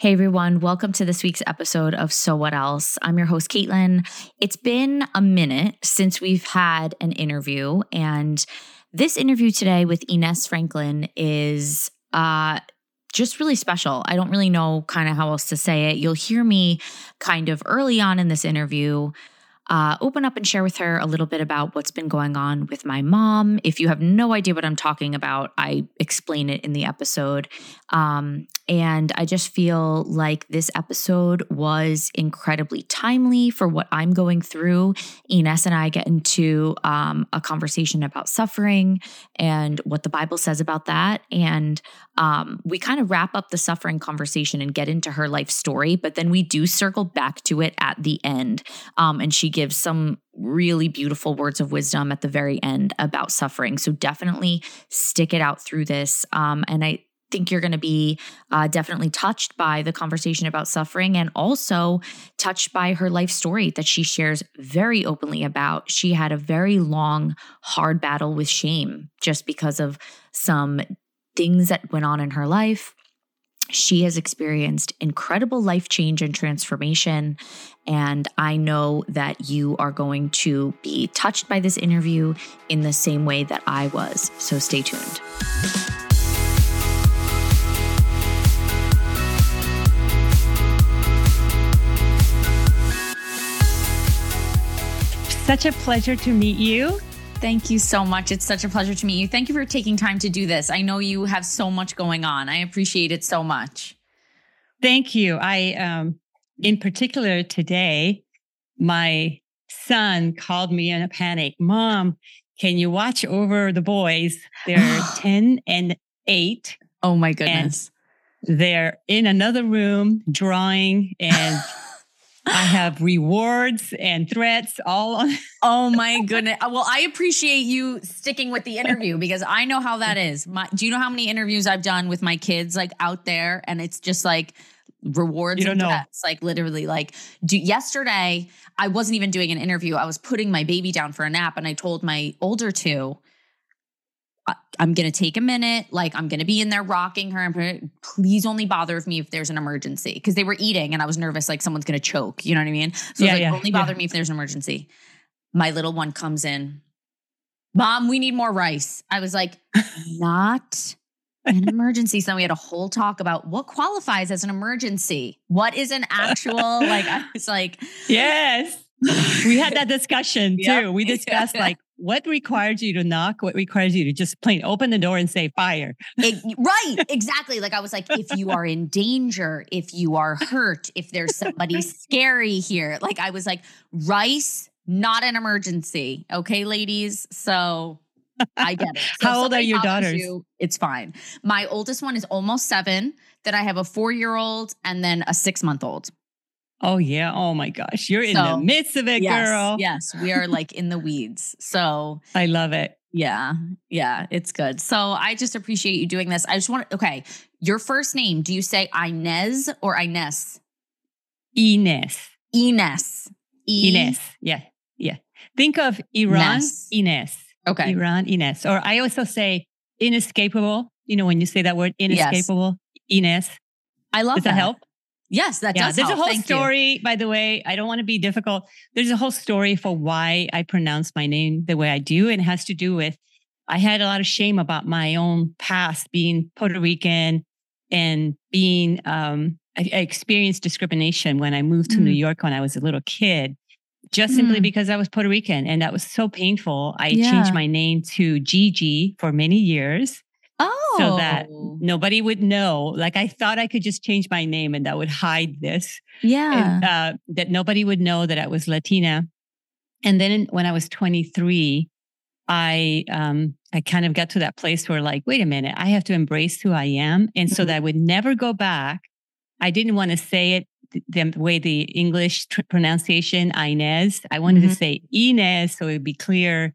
Hey everyone, welcome to this week's episode of So What Else. I'm your host, Kaitlin. It's been a minute since we've had an interview, and this interview today with Ines Franklin is uh, just really special. I don't really know kind of how else to say it. You'll hear me kind of early on in this interview uh, open up and share with her a little bit about what's been going on with my mom. If you have no idea what I'm talking about, I explain it in the episode. Um, and I just feel like this episode was incredibly timely for what I'm going through. Ines and I get into um, a conversation about suffering and what the Bible says about that. And um, we kind of wrap up the suffering conversation and get into her life story, but then we do circle back to it at the end. Um, and she gives some really beautiful words of wisdom at the very end about suffering. So definitely stick it out through this. Um, and I, think you're going to be uh, definitely touched by the conversation about suffering and also touched by her life story that she shares very openly about. She had a very long, hard battle with shame just because of some things that went on in her life. She has experienced incredible life change and transformation. And I know that you are going to be touched by this interview in the same way that I was. So stay tuned. Such a pleasure to meet you. Thank you so much. It's such a pleasure to meet you. Thank you for taking time to do this. I know you have so much going on. I appreciate it so much. Thank you. I, um, in particular, today, my son called me in a panic. Mom, can you watch over the boys? They're 10 and 8. Oh my goodness. They're in another room drawing and I have rewards and threats all on. oh my goodness. Uh, well, I appreciate you sticking with the interview because I know how that is. My, do you know how many interviews I've done with my kids like out there and it's just like rewards you don't and threats. Like literally like do, yesterday I wasn't even doing an interview. I was putting my baby down for a nap and I told my older two I'm going to take a minute. Like, I'm going to be in there rocking her. Gonna, please only bother with me if there's an emergency. Because they were eating and I was nervous, like someone's going to choke. You know what I mean? So yeah, like, yeah, only bother yeah. me if there's an emergency. My little one comes in. Mom, we need more rice. I was like, not an emergency. So we had a whole talk about what qualifies as an emergency. What is an actual, like, I was like, yes. we had that discussion too. Yep. We discussed like what requires you to knock, what requires you to just plain open the door and say fire. It, right, exactly. Like I was like, if you are in danger, if you are hurt, if there's somebody scary here, like I was like, rice, not an emergency. Okay, ladies. So I get it. So How old are your daughters? You, it's fine. My oldest one is almost seven. Then I have a four year old and then a six month old. Oh yeah. Oh my gosh. You're so, in the midst of it, yes, girl. Yes. We are like in the weeds. So I love it. Yeah. Yeah. It's good. So I just appreciate you doing this. I just want to, okay. Your first name, do you say Inez or Ines? Ines. Ines. E- Ines. Yeah. Yeah. Think of Iran, Ness. Ines. Okay. Iran, Ines. Or I also say inescapable. You know, when you say that word, inescapable, yes. Ines. I love Does that. that help? Yes, that yeah, does. There's help. a whole Thank story, you. by the way. I don't want to be difficult. There's a whole story for why I pronounce my name the way I do. And it has to do with I had a lot of shame about my own past being Puerto Rican and being um, I, I, experienced discrimination when I moved to mm. New York when I was a little kid, just mm. simply because I was Puerto Rican. And that was so painful. I yeah. changed my name to Gigi for many years. Oh. So that oh. nobody would know. Like I thought I could just change my name and that would hide this. Yeah. And, uh, that nobody would know that I was Latina. And then when I was 23, I um I kind of got to that place where like, wait a minute, I have to embrace who I am. And so mm-hmm. that I would never go back. I didn't want to say it the way the English tr- pronunciation, Inez. I wanted mm-hmm. to say Inez so it would be clear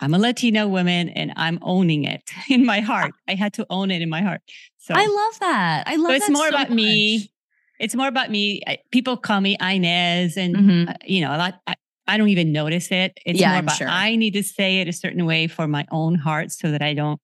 I'm a Latina woman and I'm owning it in my heart. I had to own it in my heart. So I love that. I love so it's more so about much. me. It's more about me. People call me Inez and mm-hmm. uh, you know, a lot I, I, don't even notice it. It's yeah, more about sure. I need to say it a certain way for my own heart so that I don't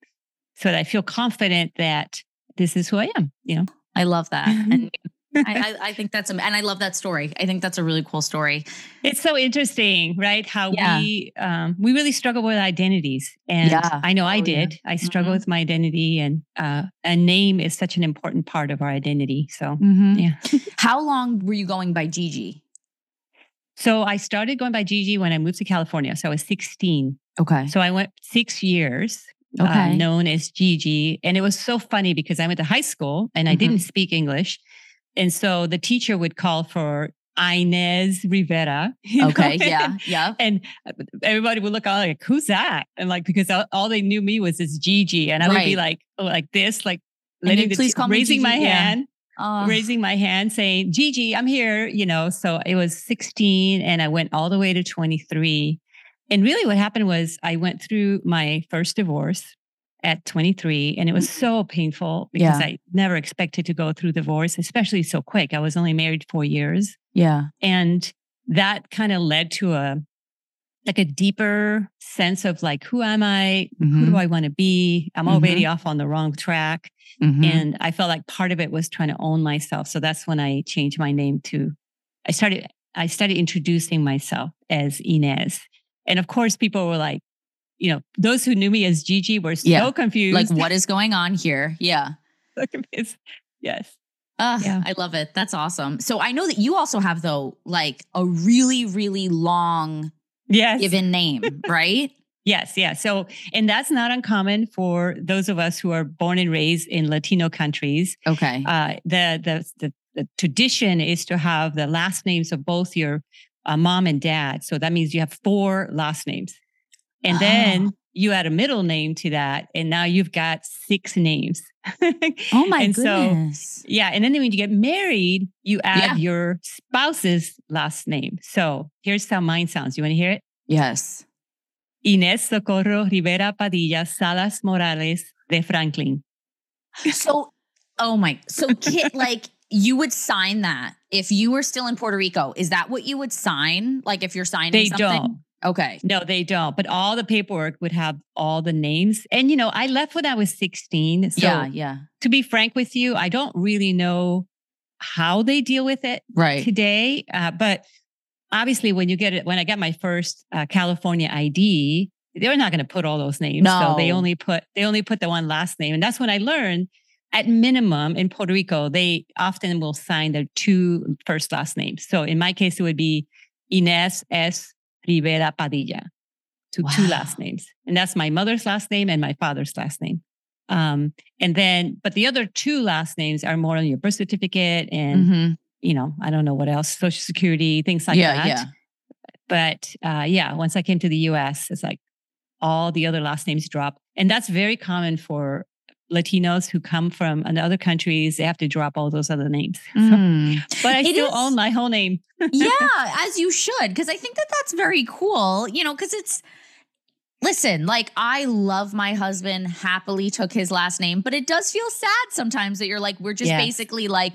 so that I feel confident that this is who I am, you know. I love that. and I, I, I, think that's, and I love that story. I think that's a really cool story. It's so interesting, right? How yeah. we, um, we really struggle with identities. And yeah. I know I oh, did. Yeah. I struggle mm-hmm. with my identity and, uh, a name is such an important part of our identity. So, mm-hmm. yeah. How long were you going by Gigi? So I started going by Gigi when I moved to California. So I was 16. Okay. So I went six years uh, okay. Uh, known as Gigi. And it was so funny because I went to high school and I mm-hmm. didn't speak English. And so the teacher would call for Inez Rivera. Okay. Know? Yeah. Yeah. And everybody would look all like, who's that? And like, because all, they knew me was this Gigi. And I right. would be like, oh, like this, like letting the, please call raising my yeah. hand. Uh, raising my hand saying, Gigi, I'm here, you know. So it was 16 and I went all the way to 23. And really what happened was I went through my first divorce at 23 and it was mm. so painful because yeah. I never expected to go through divorce, especially so quick. I was only married 4 years. Yeah. And that kind of led to a like a deeper sense of like who am I? Mm-hmm. Who do mm-hmm. I want to be? I'm mm-hmm. already off on the wrong track. Mm-hmm. And I felt like part of it was trying to own myself. So that's when I changed my name to I started I started introducing myself as Inez. And of course people were like, you know, those who knew me as Gigi were so yeah. confused. Like, what is going on here? Yeah. so confused. Yes. Uh, yeah. I love it. That's awesome. So I know that you also have though, like a really, really long yes. given name, right? yes, yeah. So, and that's not uncommon for those of us who are born and raised in Latino countries. Okay. Uh, the, the the the tradition is to have the last names of both your uh, mom and dad. So that means you have four last names. And then you add a middle name to that, and now you've got six names. oh my and goodness. So, yeah. And then when you get married, you add yeah. your spouse's last name. So here's how mine sounds. You want to hear it? Yes. Inés Socorro Rivera Padilla Salas Morales de Franklin. So, oh my, so kid, like you would sign that if you were still in Puerto Rico. Is that what you would sign? Like if you're signing they something? don't. Okay. No, they don't. But all the paperwork would have all the names. And, you know, I left when I was 16. So, yeah, yeah. To be frank with you, I don't really know how they deal with it right. today. Uh, but obviously, when you get it, when I got my first uh, California ID, they're not going to put all those names. No. So they only put they only put the one last name, and that's when I learned. At minimum, in Puerto Rico, they often will sign their two first last names. So in my case, it would be Inés S. Rivera Padilla, to wow. two last names. And that's my mother's last name and my father's last name. Um, and then, but the other two last names are more on your birth certificate and, mm-hmm. you know, I don't know what else, social security, things like yeah, that. Yeah. But uh, yeah, once I came to the US, it's like all the other last names drop. And that's very common for Latinos who come from other countries, they have to drop all those other names. Mm. but I it still is, own my whole name. yeah, as you should, because I think that that's very cool, you know, because it's, listen, like I love my husband, happily took his last name, but it does feel sad sometimes that you're like, we're just yes. basically like,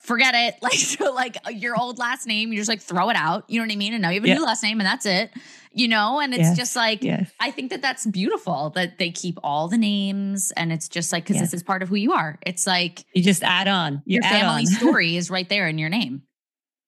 forget it. Like, so like your old last name, you just like throw it out. You know what I mean? And now you have a new last name and that's it you know and it's yes. just like yes. i think that that's beautiful that they keep all the names and it's just like because yes. this is part of who you are it's like you just add on you your family on. story is right there in your name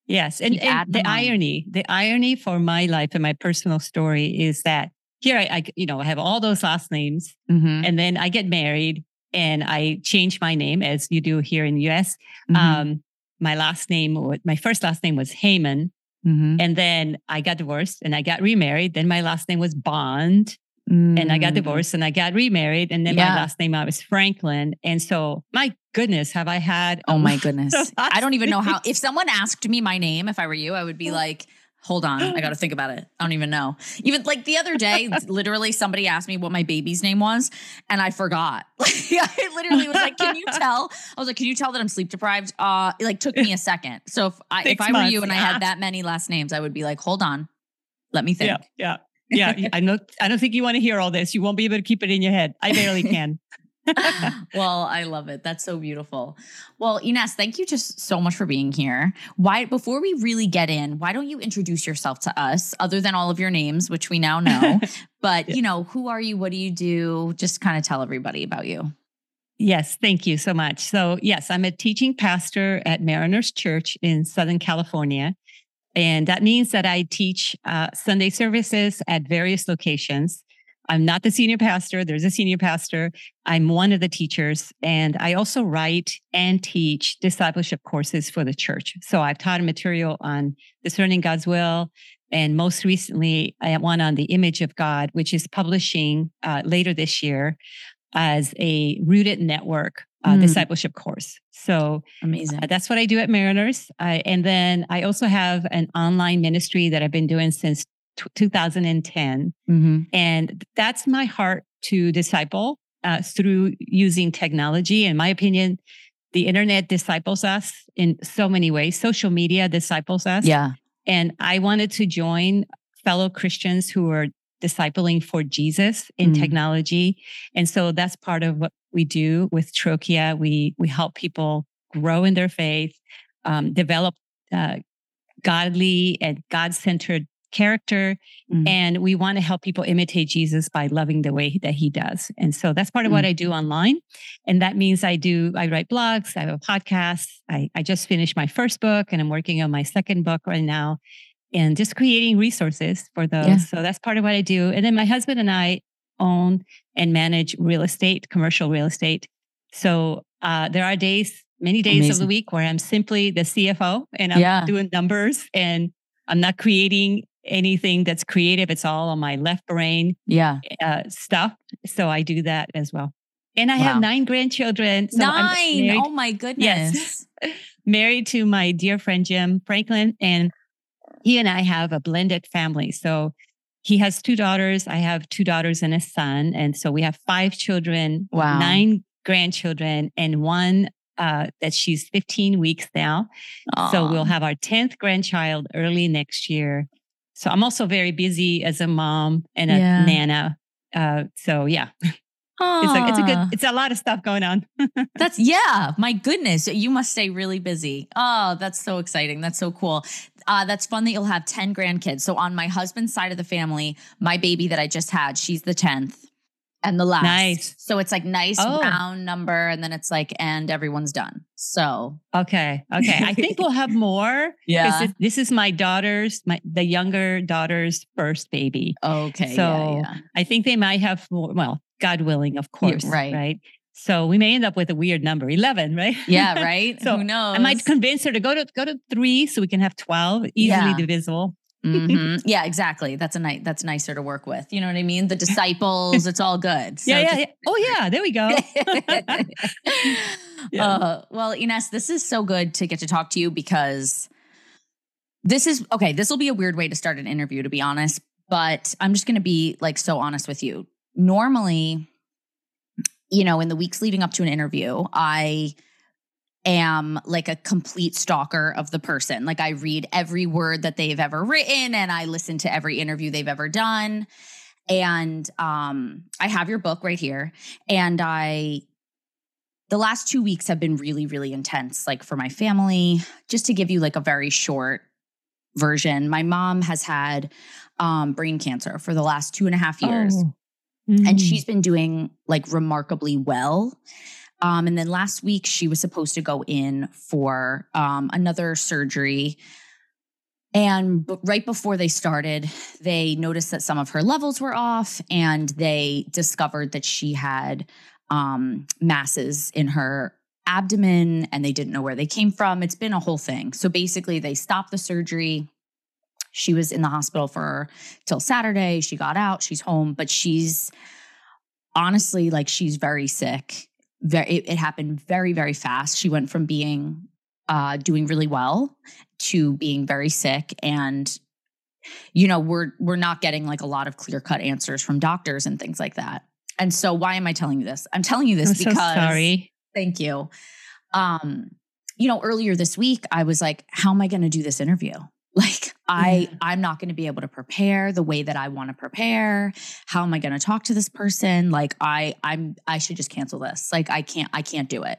yes and, and the irony the irony for my life and my personal story is that here I, I you know i have all those last names mm-hmm. and then i get married and i change my name as you do here in the us mm-hmm. um, my last name my first last name was Heyman Mm-hmm. And then I got divorced and I got remarried. Then my last name was Bond. Mm. And I got mm. divorced and I got remarried. And then yeah. my last name I was Franklin. And so my goodness, have I had Oh my goodness. I don't even know how if someone asked me my name, if I were you, I would be like, hold on, I got to think about it. I don't even know. Even like the other day, literally somebody asked me what my baby's name was, and I forgot. Like I literally was like, "Can you tell?" I was like, "Can you tell that I'm sleep deprived?" Uh, it like took me a second. So if I Six if I were you and I had that many last names, I would be like, "Hold on, let me think." Yeah, yeah, yeah. I know. I don't think you want to hear all this. You won't be able to keep it in your head. I barely can. well, I love it. That's so beautiful. Well, Ines, thank you just so much for being here. Why before we really get in, why don't you introduce yourself to us other than all of your names, which we now know? but, yeah. you know, who are you? What do you do? Just kind of tell everybody about you. Yes, thank you so much. So, yes, I'm a teaching pastor at Mariners Church in Southern California. And that means that I teach uh, Sunday services at various locations. I'm not the senior pastor, there's a senior pastor. I'm one of the teachers. And I also write and teach discipleship courses for the church. So, I've taught material on discerning God's will. And most recently, I have one on the image of God, which is publishing uh, later this year as a rooted network uh, mm. discipleship course. So amazing. Uh, that's what I do at Mariners. and then I also have an online ministry that I've been doing since t- 2010. Mm-hmm. And that's my heart to disciple uh, through using technology. In my opinion, the internet disciples us in so many ways. Social media disciples us. Yeah. And I wanted to join fellow Christians who are discipling for Jesus in mm. technology. And so that's part of what we do with Trochia. We we help people grow in their faith, um, develop uh, godly and God centered character, mm. and we want to help people imitate Jesus by loving the way that He does. And so that's part of mm. what I do online, and that means I do I write blogs, I have a podcast. I, I just finished my first book, and I'm working on my second book right now and just creating resources for those. Yeah. So that's part of what I do. And then my husband and I own and manage real estate, commercial real estate. So uh, there are days, many days Amazing. of the week where I'm simply the CFO and I'm yeah. doing numbers and I'm not creating anything that's creative. It's all on my left brain yeah. Uh, stuff. So I do that as well. And I wow. have nine grandchildren. So nine. Oh my goodness. Yes. married to my dear friend Jim Franklin. And he and I have a blended family. So he has two daughters. I have two daughters and a son. And so we have five children, wow. nine grandchildren, and one uh, that she's 15 weeks now. Aww. So we'll have our 10th grandchild early next year. So I'm also very busy as a mom and a yeah. nana. Uh, so yeah. It's a, it's a good, it's a lot of stuff going on. that's, yeah, my goodness. You must stay really busy. Oh, that's so exciting. That's so cool. Uh, that's fun that you'll have 10 grandkids. So on my husband's side of the family, my baby that I just had, she's the 10th and the last. Nice. So it's like nice oh. round number, and then it's like, and everyone's done. So okay, okay. I think we'll have more. yeah. This, this, is my daughter's, my the younger daughter's first baby. Okay. So yeah, yeah. I think they might have more. Well, God willing, of course. Yeah, right. Right. So we may end up with a weird number, 11, right? Yeah, right. so Who knows? I might convince her to go to go to 3 so we can have 12 easily divisible. Mm-hmm. Yeah, exactly. That's a nice. That's nicer to work with. You know what I mean? The disciples. it's all good. So yeah, yeah, just- yeah, Oh yeah, there we go. yeah. Uh, well, Ines, this is so good to get to talk to you because this is okay. This will be a weird way to start an interview, to be honest. But I'm just going to be like so honest with you normally, you know, in the weeks leading up to an interview, I am like a complete stalker of the person. Like I read every word that they've ever written and I listen to every interview they've ever done. And um I have your book right here and I the last 2 weeks have been really really intense like for my family. Just to give you like a very short version, my mom has had um brain cancer for the last two and a half years. Oh. Mm-hmm. And she's been doing like remarkably well. Um, and then last week, she was supposed to go in for um, another surgery. And b- right before they started, they noticed that some of her levels were off and they discovered that she had um, masses in her abdomen and they didn't know where they came from. It's been a whole thing. So basically, they stopped the surgery she was in the hospital for till Saturday. She got out, she's home, but she's honestly like she's very sick. Very, it, it happened very, very fast. She went from being uh, doing really well to being very sick and you know we're we're not getting like a lot of clear cut answers from doctors and things like that. And so why am i telling you this? I'm telling you this I'm because so sorry. thank you. Um you know earlier this week i was like how am i going to do this interview? Like i i'm not going to be able to prepare the way that i want to prepare. How am i going to talk to this person? Like i i'm i should just cancel this. Like i can't i can't do it.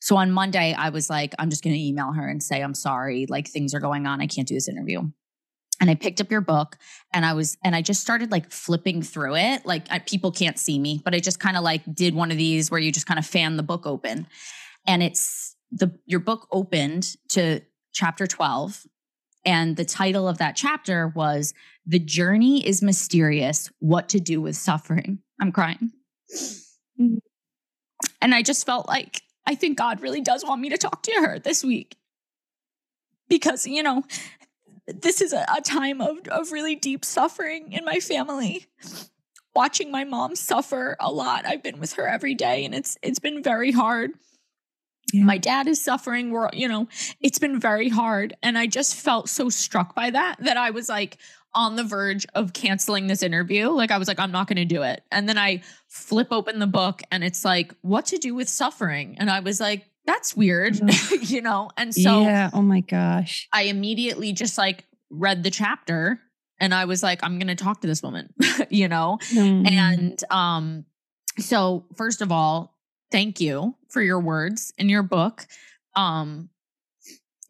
So on monday i was like i'm just going to email her and say i'm sorry like things are going on. I can't do this interview. And I picked up your book and I was and I just started like flipping through it. Like I, people can't see me, but I just kind of like did one of these where you just kind of fan the book open. And it's the your book opened to chapter 12 and the title of that chapter was The Journey is Mysterious: What to Do with Suffering. I'm crying. Mm-hmm. And I just felt like I think God really does want me to talk to her this week. Because, you know, this is a, a time of, of really deep suffering in my family. Watching my mom suffer a lot. I've been with her every day and it's it's been very hard. Yeah. My dad is suffering. We're, you know, it's been very hard. And I just felt so struck by that that I was like on the verge of canceling this interview. Like I was like, I'm not going to do it. And then I flip open the book and it's like, what to do with suffering. And I was like, that's weird, you know? And so, yeah, oh my gosh. I immediately just like read the chapter and I was like, I'm going to talk to this woman, you know? Mm. And, um, so first of all, thank you for your words in your book. Um,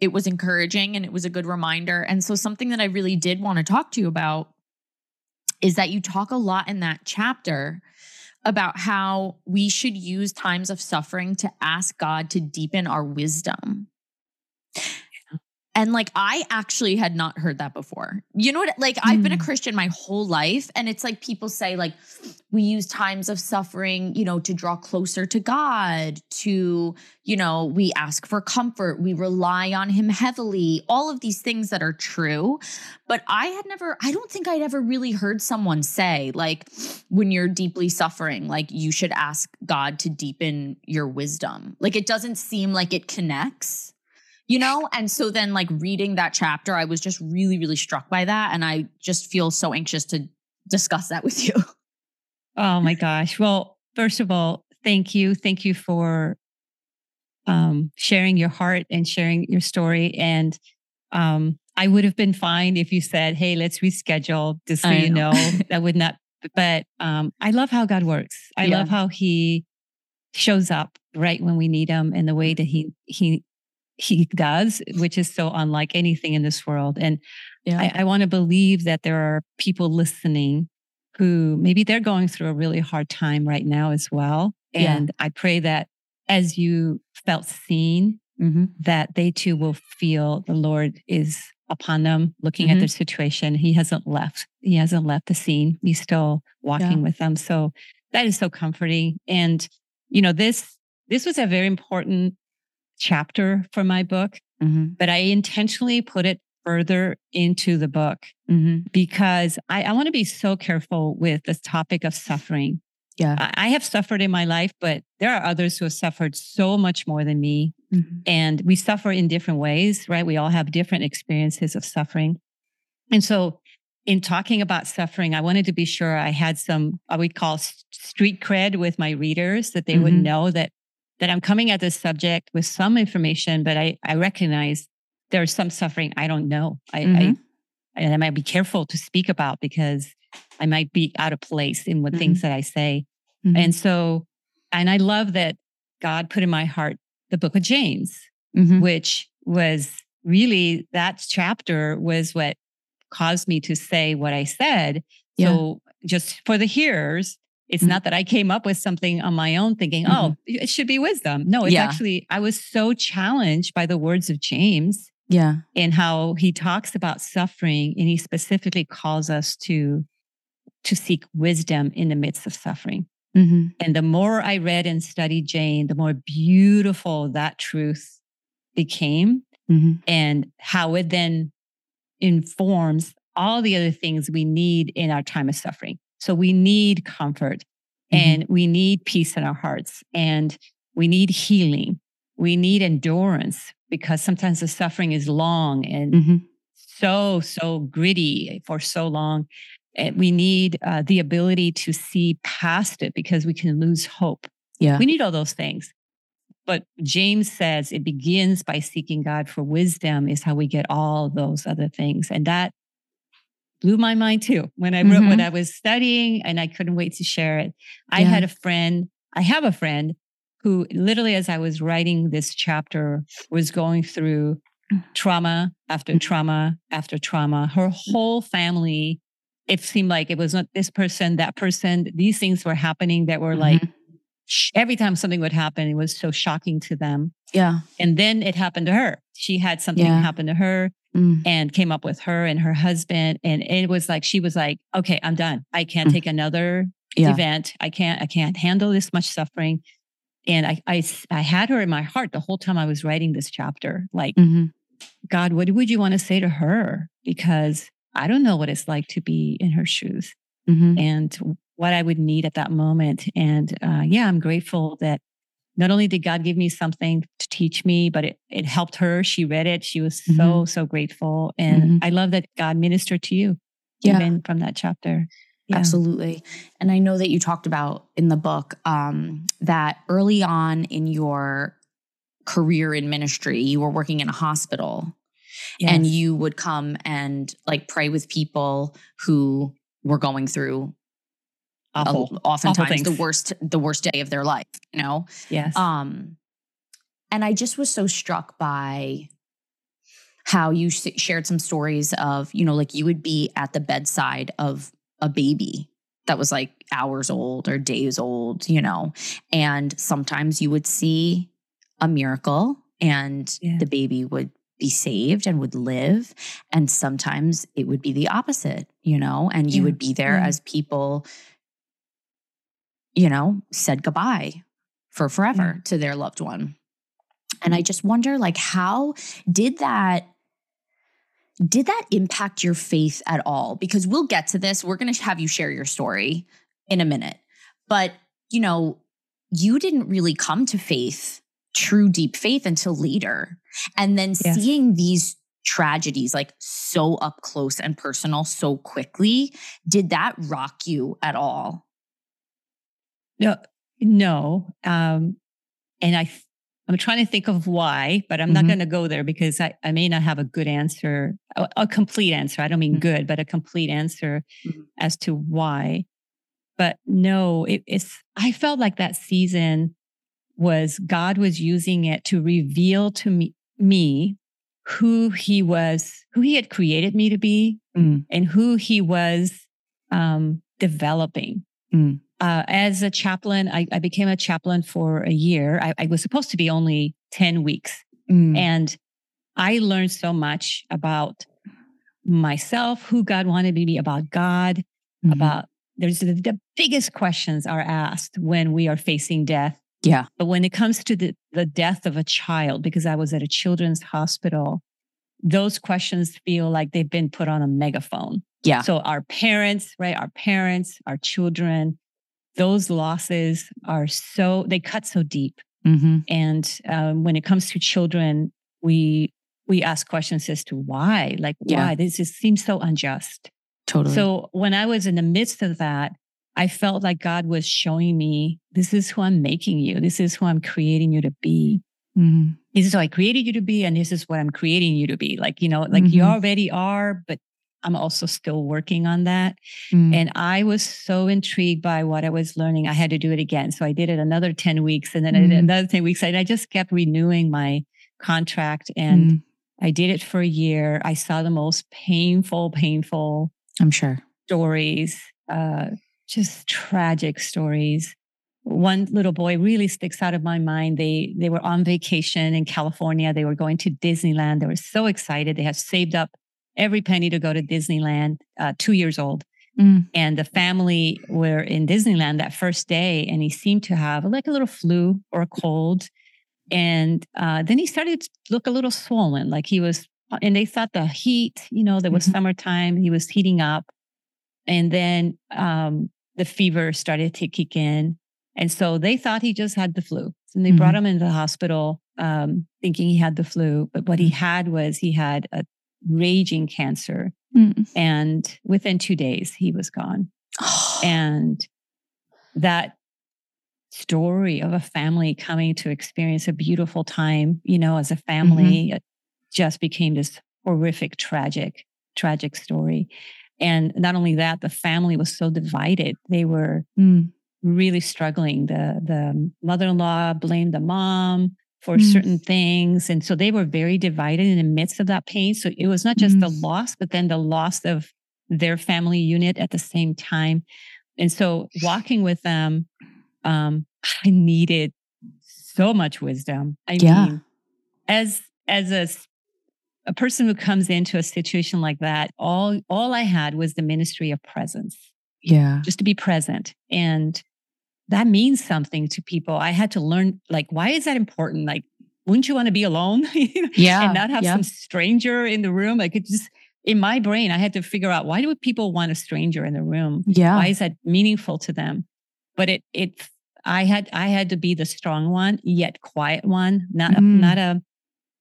it was encouraging and it was a good reminder. And so, something that I really did want to talk to you about is that you talk a lot in that chapter about how we should use times of suffering to ask God to deepen our wisdom. And like, I actually had not heard that before. You know what? Like, mm. I've been a hmm. Christian my whole life. And it's like people say, like, we use times of suffering, you know, to draw closer to God, to, you know, we ask for comfort, we rely on Him heavily, all of these things that are true. But I had never, I don't think I'd ever really heard someone say, like, when you're deeply suffering, like, you should ask God to deepen your wisdom. Like, it doesn't seem like it connects you know? And so then, like, reading that chapter, I was just really, really struck by that. And I just feel so anxious to discuss that with you. Oh my gosh. Well, first of all, thank you. Thank you for um, sharing your heart and sharing your story. And um, I would have been fine if you said, hey, let's reschedule, just so you know. know. that would not, but um, I love how God works. I yeah. love how he shows up right when we need him and the way that he he he does, which is so unlike anything in this world. And yeah. I, I want to believe that there are people listening who maybe they're going through a really hard time right now as well. And yeah. I pray that as you felt seen, mm-hmm. that they too will feel the Lord is upon them, looking mm-hmm. at their situation. He hasn't left. He hasn't left the scene. He's still walking yeah. with them. So that is so comforting. And you know, this this was a very important chapter for my book, mm-hmm. but I intentionally put it further into the book mm-hmm. because I, I want to be so careful with this topic of suffering. Yeah. I, I, have suffered in my life, but there are others who have suffered so much more than me. Mm-hmm. And we suffer in different ways, right? We all have different experiences of suffering. And so, in talking about suffering, I wanted to be sure I had some, what we call street cred with my readers, that they would mm-hmm. know that that I'm coming at this subject with some information, but I, I recognize there's some suffering I don't know. I, mm-hmm. I, and I might be careful to speak about because I might be out of place in what mm-hmm. things that I say. Mm-hmm. And so, and I love that God put in my heart the book of James, mm-hmm. which was really that chapter was what caused me to say what I said. Yeah. So just for the hearers, it's mm-hmm. not that I came up with something on my own thinking, mm-hmm. oh, it should be wisdom. No, it's yeah. actually, I was so challenged by the words of James. Yeah. And how he talks about suffering and he specifically calls us to to seek wisdom in the midst of suffering. Mm-hmm. And the more I read and studied James, the more beautiful that truth became mm-hmm. and how it then informs all the other things we need in our time of suffering. So we need comfort mm-hmm. and we need peace in our hearts and we need healing. We need endurance because sometimes the suffering is long and mm-hmm. so, so gritty for so long. And we need uh, the ability to see past it because we can lose hope. Yeah. We need all those things. But James says it begins by seeking God for wisdom, is how we get all those other things. And that blew my mind too when I wrote mm-hmm. when I was studying and I couldn't wait to share it. I yeah. had a friend, I have a friend who literally as I was writing this chapter was going through trauma after Mhm. trauma after trauma. Her whole family, it seemed like it was not this person, that person. These things were happening that were like Mhm. sh- every time something would happen, it was so shocking to them. yeah. And then it happened to her. She had something Yeah. happen to her Mm. and came up with her and her husband. And it was like, she was like, okay, I'm done. I can't Mm. take another Yeah. event. I can't, I can't handle this much suffering. And I, I, I had her in my heart the whole time I was writing this chapter. Like, Mhm. God, what would you want to say to her? Because I don't know what it's like to be in her shoes Mhm. and what I would need at that moment. And uh, yeah, I'm grateful that not only did God give me something to teach me, but it, it helped her. She read it. She was so, so grateful. And Mhm. I love that God ministered to you Yeah. even from that chapter. Yeah. Absolutely. And I know that you talked about in the book um, that early on in your career in ministry, you were working in a hospital and you would come and like pray with people who were going through awful. oftentimes the worst the worst day of their life, you know? Yes. Um, and I just was so struck by how you s- shared some stories of, you know, like you would be at the bedside of a baby that was like hours old or days old, you know, and sometimes you would see a miracle and Yeah. the baby would be saved and would live. And sometimes it would be the opposite, you know, and you Yeah. would be there Yeah. as people, you know, said goodbye for forever mm. to their loved one. And I mm. just wonder like how did that did that impact your faith at all? Because we'll get to this. We're going to have you share your story in a minute. But, you know, you didn't really come to faith, true deep faith until later. And then Yes. seeing these tragedies like so up close and personal so quickly, did that rock you at all? No, no. Um, and I, I'm trying to think of why, but I'm not Mhm. going to go there because I, I may not have a good answer, a, a complete answer. I don't mean Mhm. good, but a complete answer Mhm. as to why. But no, it, it's, I felt like that season was God was using it to reveal to me, me who he was, who he had created me to be Mm. and who he was um, developing. Mm. Uh, as a chaplain, I, I became a chaplain for a year. I, I was supposed to be only 10 weeks. Mm. And I learned so much about myself, who God wanted me to be, about God, Mhm. about there's the, the biggest questions are asked when we are facing death. yeah. But when it comes to the, the death of a child, because I was at a children's hospital, those questions feel like they've been put on a megaphone. Yeah. So our parents, right? Our parents, our children, those losses are so, they cut so deep. hmm And um, when it comes to children, we, we ask questions as to why, like Yeah. why this just seems so unjust. Totally. So when I was in the midst of that, I felt like God was showing me, this is who I'm making you. This is who I'm creating you to be. Mhm. This is who I created you to be. And this is what I'm creating you to be. Like, you know, like you Mhm. already are, but I'm also still working on that. Mm. And I was so intrigued by what I was learning. I had to do it again. So I did it another 10 weeks and then I did Mhm. another 10 weeks. And I just kept renewing my contract. And Mm. I did it for a year. I saw the most painful, painful I'm sure. stories, uh, just tragic stories. One little boy really sticks out of my mind. They they were on vacation in California. They were going to Disneyland. They were so excited. They had saved up every penny to go to Disneyland. Uh, two years old, Mm. and the family were in Disneyland that first day, and he seemed to have like a little flu or a cold. And uh, then he started to look a little swollen, like he was. And they thought the heat, you know, there was Mhm. summertime. He was heating up, and then um, the fever started to kick in. And so they thought he just had the flu. And they brought him into the hospital um, thinking he had the flu. But what he had was he had a raging cancer. Mm. And within two days, he was gone. And that story of a family coming to experience a beautiful time, you know, as a family, it just became this horrific, tragic, tragic story. And not only that, the family was so divided. They were Mm. really struggling. The the mother-in-law blamed the mom for mm. certain things. And so they were very divided in the midst of that pain. So it was not just mm. the loss, but then the loss of their family unit at the same time. And so walking with them, um, I needed so much wisdom. I yeah. mean, as as a a person who comes into a situation like that, all all I had was the ministry of presence. Yeah. Just to be present. And that means something to people. I had to learn like why is that important? Like wouldn't you want to be alone? yeah. And not have yeah. some stranger in the room? Like it just in my brain, I had to figure out why do people want a stranger in the room? Yeah. Why is that meaningful to them? But it it I had I had to be the strong one, yet quiet one, not mm. a, not a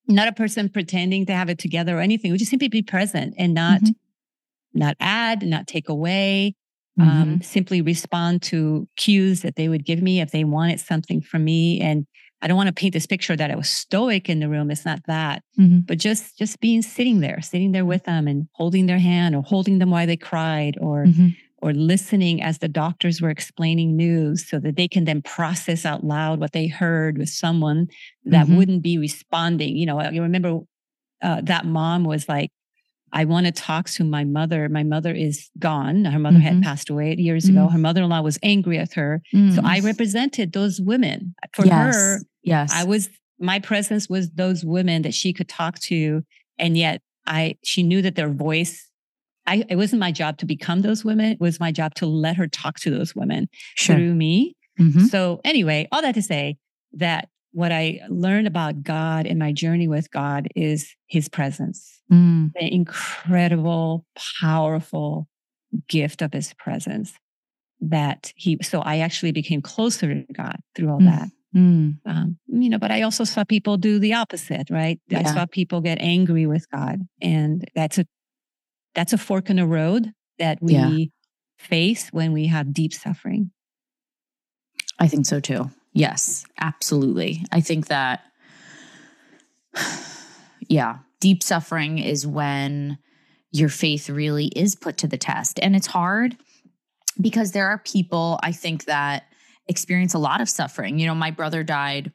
not a person pretending to have it together or anything. We just simply be present and not mm-hmm. not add, not take away. Um, mm-hmm. Um, simply respond to cues that they would give me if they wanted something from me. And I don't want to paint this picture that I was stoic in the room. It's not that, mm-hmm. but just just being sitting there, sitting there with them and holding their hand or holding them while they cried or mm-hmm. or listening as the doctors were explaining news so that they can then process out loud what they heard with someone that mm-hmm. wouldn't be responding. You know, I remember uh, that mom was like, I want to talk to my mother. My mother is gone. Her mother mm-hmm. had passed away years mm-hmm. ago. Her mother in law was angry at her. Mm-hmm. So I mm. represented those women. For yes. her, yes. I was, my presence was those women that she could talk to. And yet I, she knew that their voice, I, it wasn't my job to become those women. It was my job to let her talk to those women sure. through me. Mm-hmm. So anyway, all that to say that what I learned about God in my journey with God is his presence, mm. the incredible, powerful gift of his presence that he, so I actually became closer to God through all mm. that. Mm. Um, you know, but I also saw people do the opposite, right? Yeah. I saw people get angry with God. And that's a, that's a fork in the road that we yeah. face when we have deep suffering. I think so too. Yes, absolutely. I think that, yeah, deep suffering is when your faith really is put to the test. And it's hard because there are people, I think, that experience a lot of suffering. You know, my brother died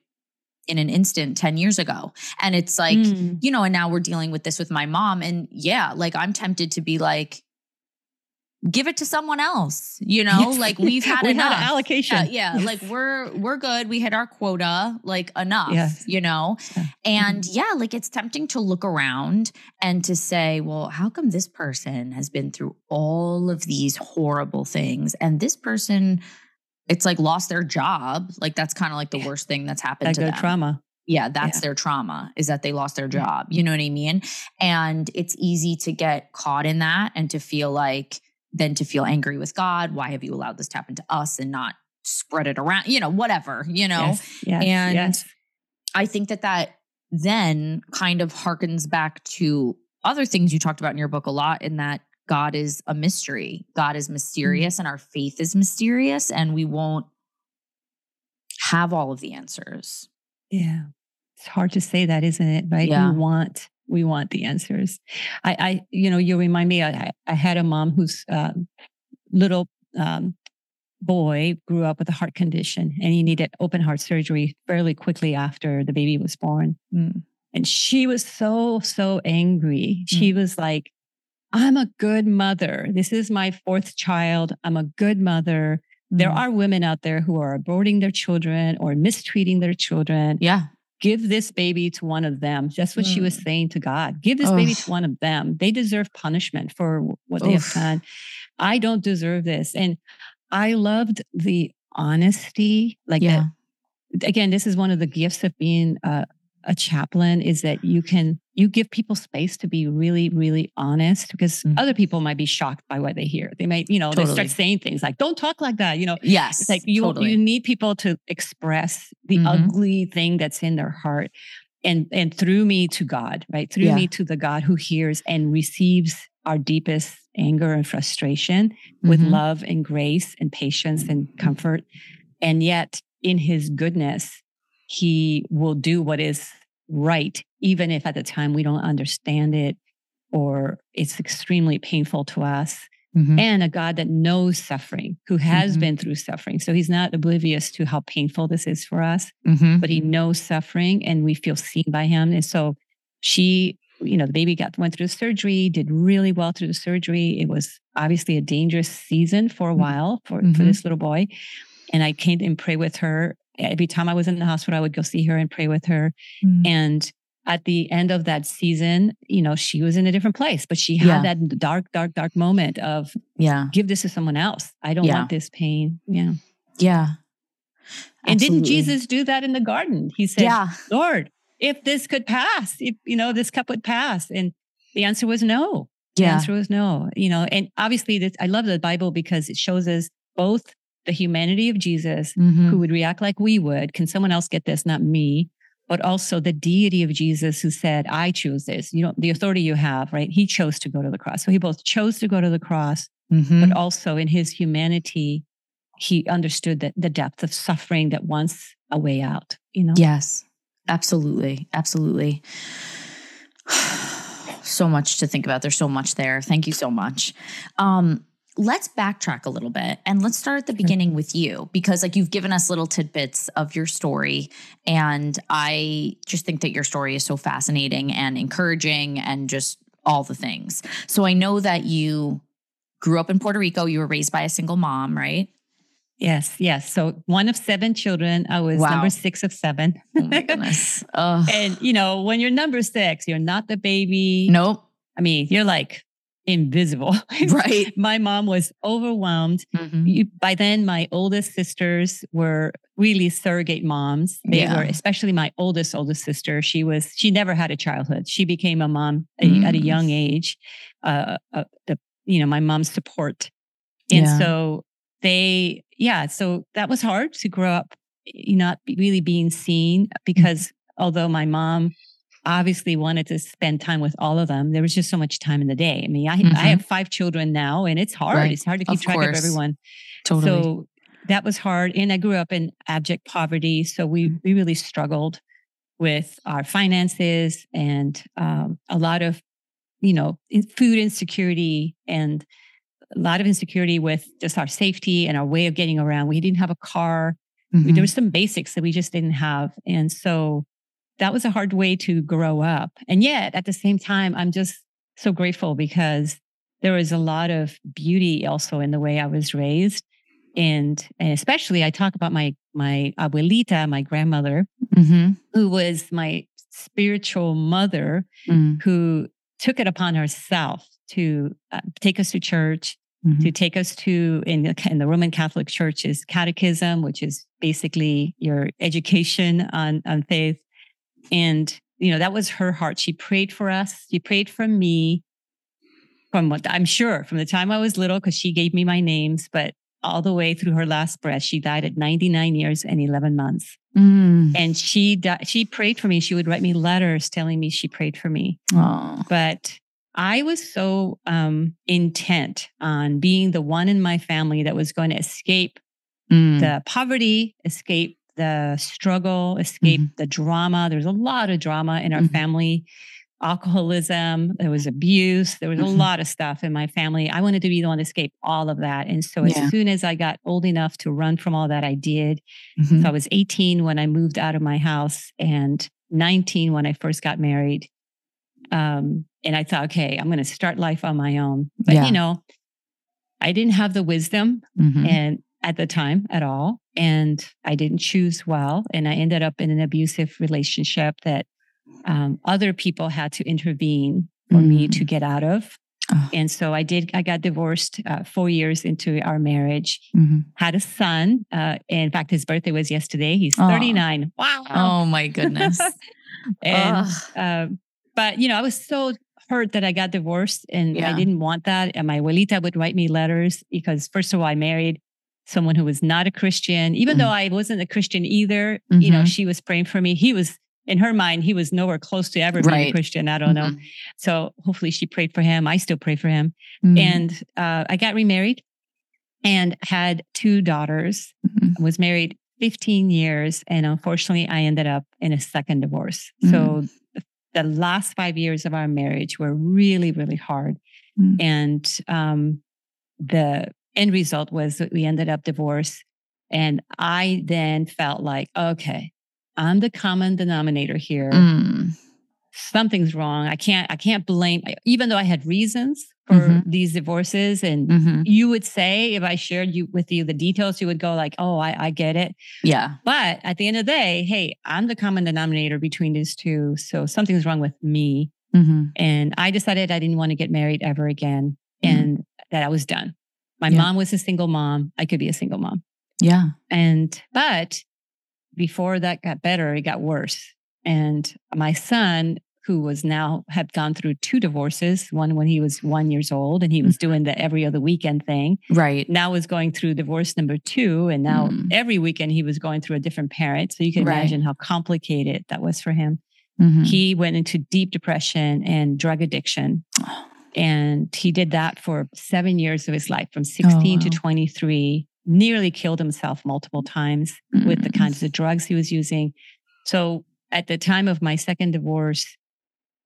in an instant 10 years ago. And it's like, mm. you know, and now we're dealing with this with my mom. And yeah, like I'm tempted to be like, give it to someone else you know yes. like we've had we enough had allocation yeah, yeah. Yes. like we're we're good we hit our quota like enough yes. you know and mm-hmm. yeah like it's tempting to look around and to say well how come this person has been through all of these horrible things and this person it's like lost their job like that's kind of like the worst thing that's happened that to them trauma yeah, that's yeah. their trauma is that they lost their job. You know what I mean? And it's easy to get caught in that and to feel like, then to feel angry with God. Why have you allowed this to happen to us and not spread it around? You know, whatever, you know? Yes, yes, and yes. I think that that then kind of harkens back to other things you talked about in your book a lot in that God is a mystery. God is mm-hmm. mysterious mm-hmm. and our faith is mysterious and we won't have all of the answers. Yeah. It's hard to say that, isn't it? Right? Yeah. We want we want the answers. I, I you know, you remind me. I, I had a mom whose uh, little um, boy grew up with a heart condition, and he needed open heart surgery fairly quickly after the baby was born. Mm. And she was so so angry. Mm. She was like, "I'm a good mother. This is my fourth child. I'm a good mother." There mm. are women out there who are aborting their children or mistreating their children. Yeah give this baby to one of them. That's what mm. she was mm. saying to God. Give this Oof. baby to one of them. They deserve punishment for what Oof. they have done. I don't deserve this. And I loved the honesty. Like, yeah. That, again, this is one of the gifts of being a, a chaplain is that you can you give people space to be really really honest because mm-hmm. other people might be shocked by what they hear they might you know totally. they start saying things like don't talk like that you know yes it's like you totally. you need people to express the mm-hmm. ugly thing that's in their heart and and through me to god right through yeah. me to the god who hears and receives our deepest anger and frustration mm-hmm. with love and grace and patience and comfort and yet in his goodness he will do what is right, even if at the time we don't understand it or it's extremely painful to us. mm-hmm. and a God that knows suffering, who has mm-hmm. been through suffering. So he's not oblivious to how painful this is for us, mm-hmm. but he knows suffering and we feel seen by him. And so she, you know, the baby got went through the surgery, did really well through the surgery. It was obviously a dangerous season for a mm-hmm. while for, for mm-hmm. this little boy. And I came and pray with her. Every time I was in the hospital, I would go see her and pray with her. Mm. And at the end of that season, you know, she was in a different place, but she had yeah. that dark, dark, dark moment of, yeah, give this to someone else. I don't yeah. want this pain. Yeah. Yeah. And didn't Jesus do that in the garden? He said, yeah. Lord, if this could pass, if, you know, this cup would pass. And the answer was no. The answer was no, you know, and obviously this, I love the Bible because it shows us both the humanity of Jesus, mm-hmm. who would react like we would. Can someone else get this? Not me but also the deity of Jesus who said, I choose this. You know, the authority you have, right? He chose to go to the cross. So he both chose to go to the cross, mm-hmm. but also in his humanity, he understood that the depth of suffering that wants a way out, you know? Yes, absolutely. Absolutely. so much to think about. There's so much there. Thank you so much. Um, let's backtrack a little bit and let's start at the beginning with you because like you've given us little tidbits of your story and i just think that your story is so fascinating and encouraging and just all the things so i know that you grew up in puerto rico you were raised by a single mom right Yes, yes. So one of seven children. I was wow. number six of seven. oh my goodness. and you know, when you're number six, you're not the baby. Nope. I mean, you're like invisible. Right. my mom was overwhelmed. Mm-hmm. By then, my oldest sisters were really surrogate moms. They yeah. were, especially my oldest, oldest sister. She was, she never had a childhood. She became a mom mm. at a young age. Uh, uh, the, you know, my mom's support. And yeah. so they, yeah, so that was hard to grow up, not really being seen because mm-hmm. although my mom obviously wanted to spend time with all of them. There was just so much time in the day. I mean, I, mm-hmm. I have five children now and it's hard. Right. It's hard to keep of track course. of everyone. Totally. So that was hard. And I grew up in abject poverty. So we, mm. we really struggled with our finances and um, a lot of, you know, food insecurity and a lot of insecurity with just our safety and our way of getting around. We didn't have a car. Mm-hmm. There were some basics that we just didn't have. And so that was a hard way to grow up. And yet at the same time, I'm just so grateful because there was a lot of beauty also in the way I was raised. And, and especially I talk about my, my abuelita, my grandmother, mm-hmm. who was my spiritual mother, mm. who took it upon herself to uh, take us to church, Mm-hmm. to take us to in the, in the Roman Catholic Church is catechism, which is basically your education on on faith, and, you know, that was her heart. She prayed for us. She prayed for me from what I'm sure from the time I was little, because she gave me my names, but all the way through her last breath. She died at 99 years and 11 months. Mm. And she di- she prayed for me. She would write me letters telling me she prayed for me. Aww. But I was so um, intent on being the one in my family that was going to escape mm. the poverty, escape the struggle, escape mm-hmm. the drama. There's a lot of drama in our mm-hmm. family alcoholism, there was abuse, there was mm-hmm. a lot of stuff in my family. I wanted to be the one to escape all of that. And so yeah. as soon as I got old enough to run from all that, I did. Mm-hmm. So I was 18 when I moved out of my house and 19 when I first got married. Um, and I thought, okay, I'm going to start life on my own. But yeah. you know, I didn't have the wisdom mm-hmm. and at the time at all and I didn't choose well. And I ended up in an abusive relationship that um, other people had to intervene for mm. me to mm. get out of. Oh. And so I did, I got divorced uh, four years into our marriage, mm-hmm. had a son. Uh, in fact, his birthday was yesterday. He's 39. Oh. Wow. Oh my goodness. and, uh, but, you know, I was so hurt that I got divorced and yeah. I didn't want that. And my abuelita would write me letters because, first of all, I married someone who was not a Christian, even mm-hmm. though I wasn't a Christian either, mm-hmm. you know, mm-hmm. she was praying for me. He was in her mind, he was nowhere close to ever being a Christian. I don't mm-hmm. know. So hopefully she prayed for him. I still pray for him. Mm-hmm. And uh, I got remarried and had two daughters, mm-hmm. was married 15 years. And unfortunately, I ended up in a second divorce. So the last five years of our marriage were really, really hard. And um, the end result was that we ended up divorced. And I then felt like, okay, I'm the common denominator here. Mm. Something's wrong. I can't, I can't blame, even though I had reasons for Mhm. these divorces. And Mhm. you would say, if I shared you with you the details, you would go like, oh, I, I get it. Yeah. But at the end of the day, hey, I'm the common denominator between these two. So something's wrong with me. Mm-hmm. And I decided I didn't want to get married ever again Mhm. and that I was done. My Yeah. mom was a single mom. I could be a single mom. Yeah. And, but before that got better, it got worse. And my son, who was now had gone through two divorces, one when he was one years old and he was doing the every other weekend thing. Right. Now was going through divorce number two. And now Mm. every weekend he was going through a different parent. So you can Right. imagine how complicated that was for him. Mhm. He went into deep depression and drug addiction. Oh. And he did that for seven years of his life, from 16 to wow. 23, nearly killed himself multiple times with the Mm. kinds of drugs he was using. So at the time of my second divorce,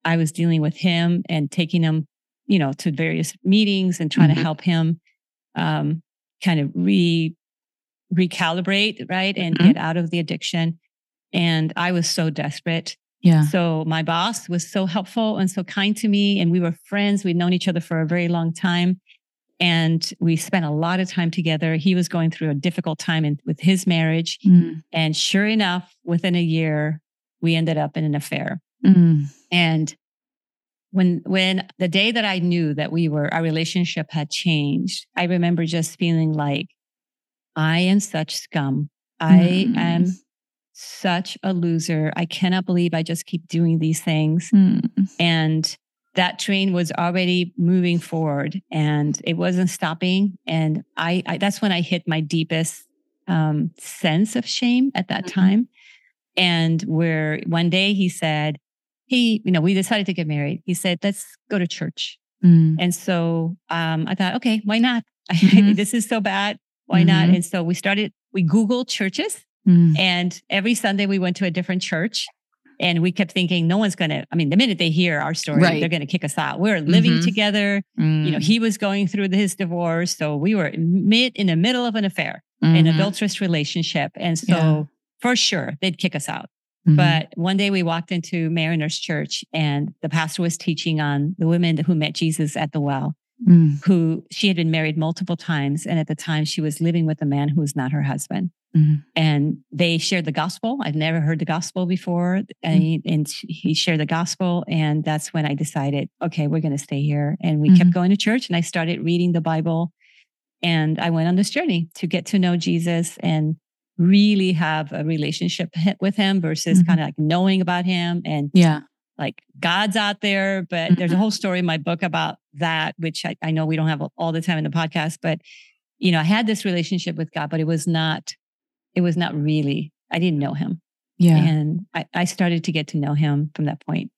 I was dealing with him and taking him, you know, to various meetings and trying Mhm. to help him um, kind of re recalibrate, right? And Mhm. get out of the addiction. And I was so desperate. Yeah. So my boss was so helpful and so kind to me. And we were friends. We'd known each other for a very long time. And we spent a lot of time together. He was going through a difficult time in, with his marriage. Mm. And sure enough, within a year, we ended up in an affair. Mm. And when when the day that I knew that we were our relationship had changed, I remember just feeling like I am such scum. I Mm. am such a loser. I cannot believe I just keep doing these things. Mm. And that train was already moving forward and it wasn't stopping. And I, I that's when I hit my deepest um, sense of shame at that Mhm. time. And where one day he said, he, you know, we decided to get married. He said, let's go to church. Mm. And so um, I thought, okay, why not? Mhm. this is so bad. Why not? Mhm. And so we started, we Googled churches Mm. and every Sunday we went to a different church. And we kept thinking, no one's going to, I mean, the minute they hear our story, Right. they're going to kick us out. We're living Mhm. together. You know, Mm. he was going through his divorce. So we were mid in the middle of an affair, an Mhm. adulterous relationship. And so Yeah. for sure, they'd kick us out. Mhm. But one day we walked into Mariners Church and the pastor was teaching on the women who met Jesus at the well, Mm. who she had been married multiple times. And at the time she was living with a man who was not her husband. Mhm. And they shared the gospel. I've never heard the gospel before. And, he, and he shared the gospel. And that's when I decided, okay, we're going to stay here. And we kept Mhm. going to church and I started reading the Bible. And I went on this journey to get to know Jesus and really have a relationship with him versus Mhm. kind of like knowing about him and Yeah. like God's out there. But there's a Mhm. whole story in my book about that, which I, I know we don't have all the time in the podcast, but you know, I had this relationship with God, but it was not, it was not really, I didn't know him. Yeah. And I, I started to get to know him from that point.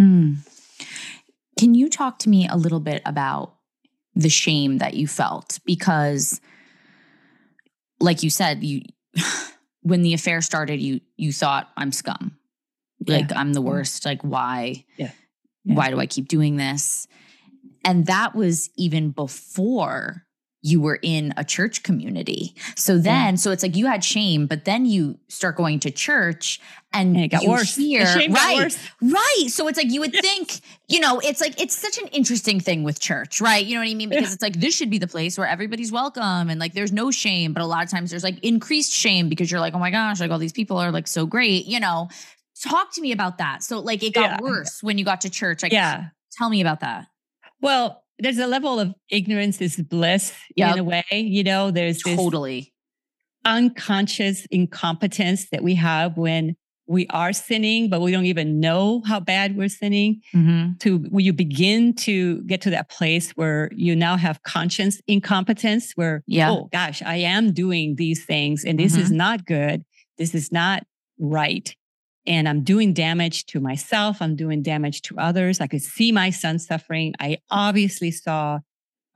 Mm. Can you talk to me a little bit about the shame that you felt? Because, like you said, you when the affair started, you you thought I'm scum, like I'm the worst. Like why? Yeah. Yeah. Why do I keep doing this? And that was even before you were in a church community. So then, so it's like you had shame, but then you start going to church and, And it got worse. Hear, shame got right, worse. Right. So it's like you would think, you know, it's like it's such an interesting thing with church, right? You know what I mean? Because Yeah. it's like this should be the place where everybody's welcome and like there's no shame, but a lot of times there's like increased shame because you're like, oh my gosh, like all these people are like so great, you know. Talk to me about that. So like it got Yeah. worse when you got to church. Like Yeah. tell me about that. Well, there's a level of ignorance is bliss Yep. in a way. You know, there's this Totally. unconscious incompetence that we have when we are sinning, but we don't even know how bad we're sinning. Mm-hmm. To when you begin to get to that place where you now have conscience incompetence, where Yeah. oh gosh, I am doing these things and this is not good. This is not right. And I'm doing damage to myself. I'm doing damage to others. I could see my son suffering. I obviously saw,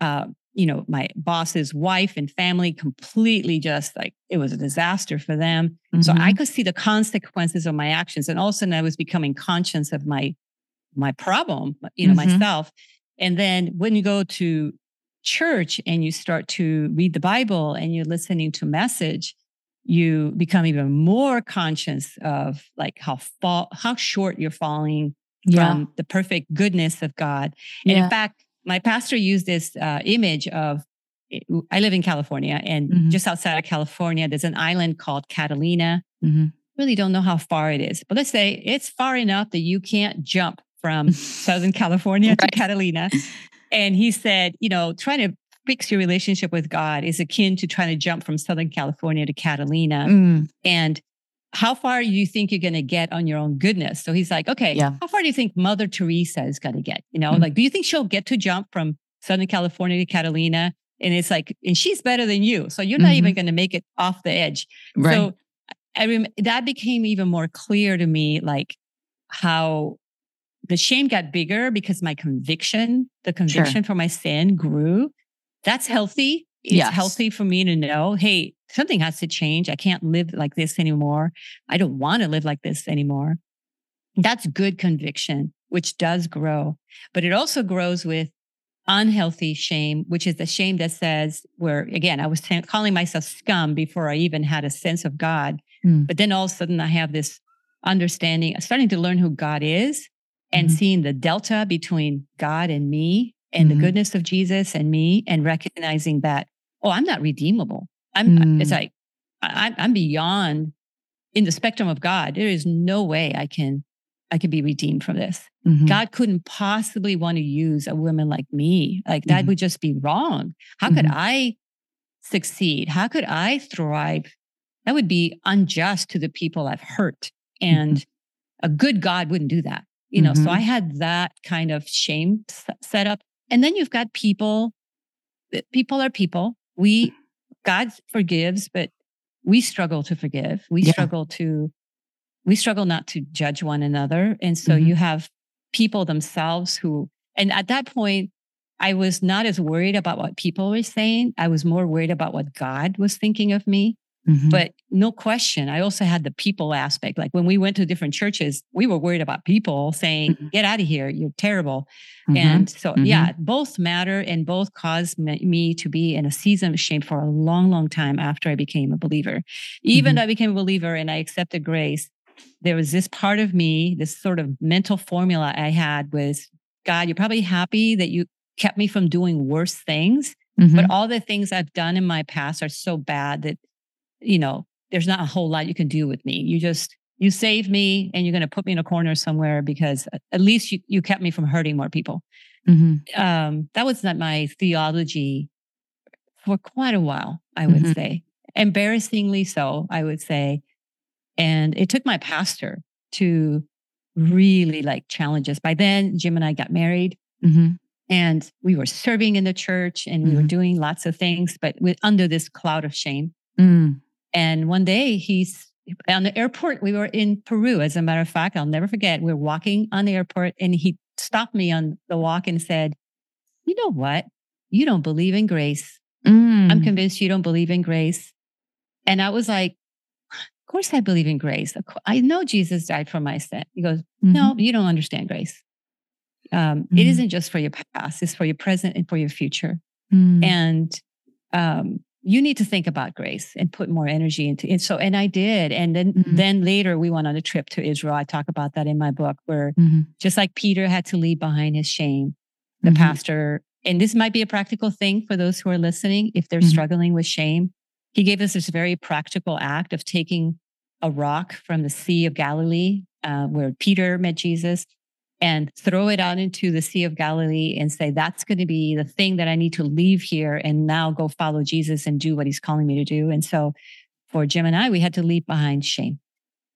uh, you know, my boss's wife and family completely just like it was a disaster for them. So Mm-hmm. I could see the consequences of my actions. And all of a sudden I was becoming conscious of my my problem, you know, Mhm. myself. And then when you go to church and you start to read the Bible and you're listening to message, you become even more conscious of like how fall, how short you're falling yeah. from the perfect goodness of God. And yeah. in fact, my pastor used this uh, image of I live in California, and mm-hmm. just outside of California, there's an island called Catalina. Mm-hmm. Really don't know how far it is, but let's say it's far enough that you can't jump from Southern California right. to Catalina. And he said, you know, trying to fix your relationship with God is akin to trying to jump from Southern California to Catalina. Mm. And how far do you think you're going to get on your own goodness? So he's like, okay, yeah. how far do you think Mother Teresa is going to get? You know, mm. like, do you think she'll get to jump from Southern California to Catalina? And it's like, and she's better than you. So you're not mm-hmm. even going to make it off the edge. Right. So I rem- that became even more clear to me, like how the shame got bigger because my conviction, the conviction sure. for my sin grew. That's healthy. It's yes. healthy for me to know, hey, something has to change. I can't live like this anymore. I don't want to live like this anymore. That's good conviction, which does grow, but it also grows with unhealthy shame, which is the shame that says, where again, I was t- calling myself scum before I even had a sense of God. Mm. But then all of a sudden I have this understanding, starting to learn who God is and mm-hmm. seeing the delta between God and me and mm-hmm. the goodness of Jesus and me and recognizing that, oh, I'm not redeemable. I'm, mm. it's like, I, I'm beyond in the spectrum of God. There is no way I can, I can be redeemed from this. Mm-hmm. God couldn't possibly want to use a woman like me. Like that mm-hmm. would just be wrong. How could mm-hmm. I succeed? How could I thrive? That would be unjust to the people I've hurt. Mm-hmm. And a good God wouldn't do that you know mm-hmm. so i had that kind of shame set up and then you've got people people are people. We god forgives but we struggle to forgive. We yeah. struggle to we struggle not to judge one another. And so mm-hmm. you have people themselves who and at that point i was not as worried about what people were saying. I was more worried about what god was thinking of me Mm-hmm. But no question, I also had the people aspect. Like when we went to different churches, we were worried about people saying, mm-hmm. get out of here, you're terrible. Mm-hmm. And so, yeah, mm-hmm. both matter and both caused me to be in a season of shame for a long, long time after I became a believer. Even mm-hmm. though I became a believer and I accepted grace, there was this part of me, this sort of mental formula I had was God, you're probably happy that you kept me from doing worse things. But all the things I've done in my past are so bad that you know, there's not a whole lot you can do with me. You just, you save me and you're going to put me in a corner somewhere because at least you, you kept me from hurting more people. Mm-hmm. Um, that was not my theology for quite a while, I would mm-hmm. say. Embarrassingly so, I would say. And it took my pastor to really like challenge us. By then, Jim and I got married. Mm-hmm. And we were serving in the church and we were mm-hmm. doing lots of things, but with, under this cloud of shame. Mm. And one day he's on the airport. We were in Peru, as a matter of fact. I'll never forget. We are walking on the airport and he stopped me on the walk and said, You know what? You don't believe in grace. Mm. I'm convinced you don't believe in grace. And I was like, Of course I believe in grace. I know Jesus died for my sin. He goes, mm-hmm. No, you don't understand grace. Um, mm. It isn't just for your past, it's for your present and for your future. Mm. And um, you need to think about grace and put more energy into it. So, and I did. And then, mm-hmm. then later we went on a trip to Israel. I talk about that in my book where mm-hmm. just like Peter had to leave behind his shame, the mm-hmm. pastor, and this might be a practical thing for those who are listening, if they're mm-hmm. struggling with shame, he gave us this very practical act of taking a rock from the Sea of Galilee, uh, where Peter met Jesus and throw it out into the Sea of Galilee and say, that's going to be the thing that I need to leave here and now go follow Jesus and do what he's calling me to do. And so for Jim and I, we had to leave behind shame.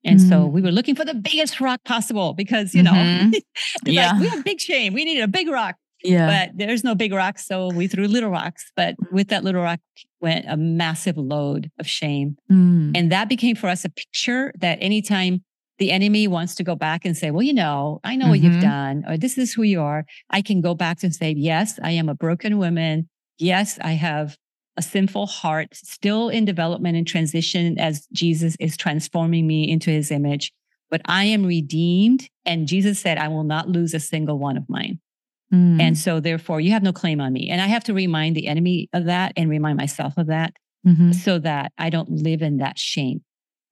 And mm-hmm. so we were looking for the biggest rock possible because, you know, mm-hmm. yeah. Like, we have big shame. We need a big rock. Yeah. But there's no big rocks. So we threw little rocks. But with that little rock went a massive load of shame. Mm. And that became for us a picture that anytime the enemy wants to go back and say, well, you know, I know mm-hmm. what you've mm-hmm. done, or this is who you are. I can go back and say, yes, I am a broken woman. Yes, I have a sinful heart still in development and transition as Jesus is transforming me into his image. But I am redeemed. And Jesus said, I will not lose a single one of mine. Mm. And so, therefore, you have no claim on me. And I have to remind the enemy of that and remind myself of that mm-hmm. so that I don't live in that shame.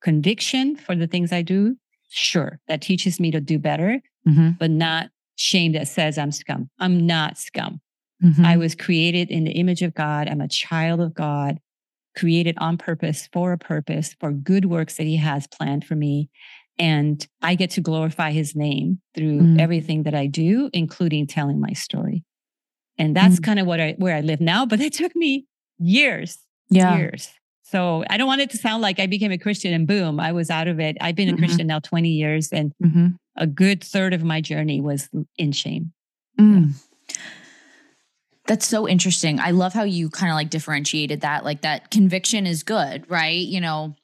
Conviction for the things I do, sure, that teaches me to do better, mm-hmm. but not shame that says I'm scum. I'm not scum. Mm-hmm. I was created in the image of God. I'm a child of God, created on purpose for a purpose, for good works that He has planned for me. And I get to glorify his name through mm. everything that I do, including telling my story. And that's mm. kind of what I where I live now, but it took me years, yeah. years. So I don't want it to sound like I became a Christian and boom, I was out of it. I've been a mm-hmm. Christian now 20 years and mm-hmm. a good third of my journey was in shame. Mm. Yeah. That's so interesting. I love how you kind of like differentiated that. Like that conviction is good, right? You know,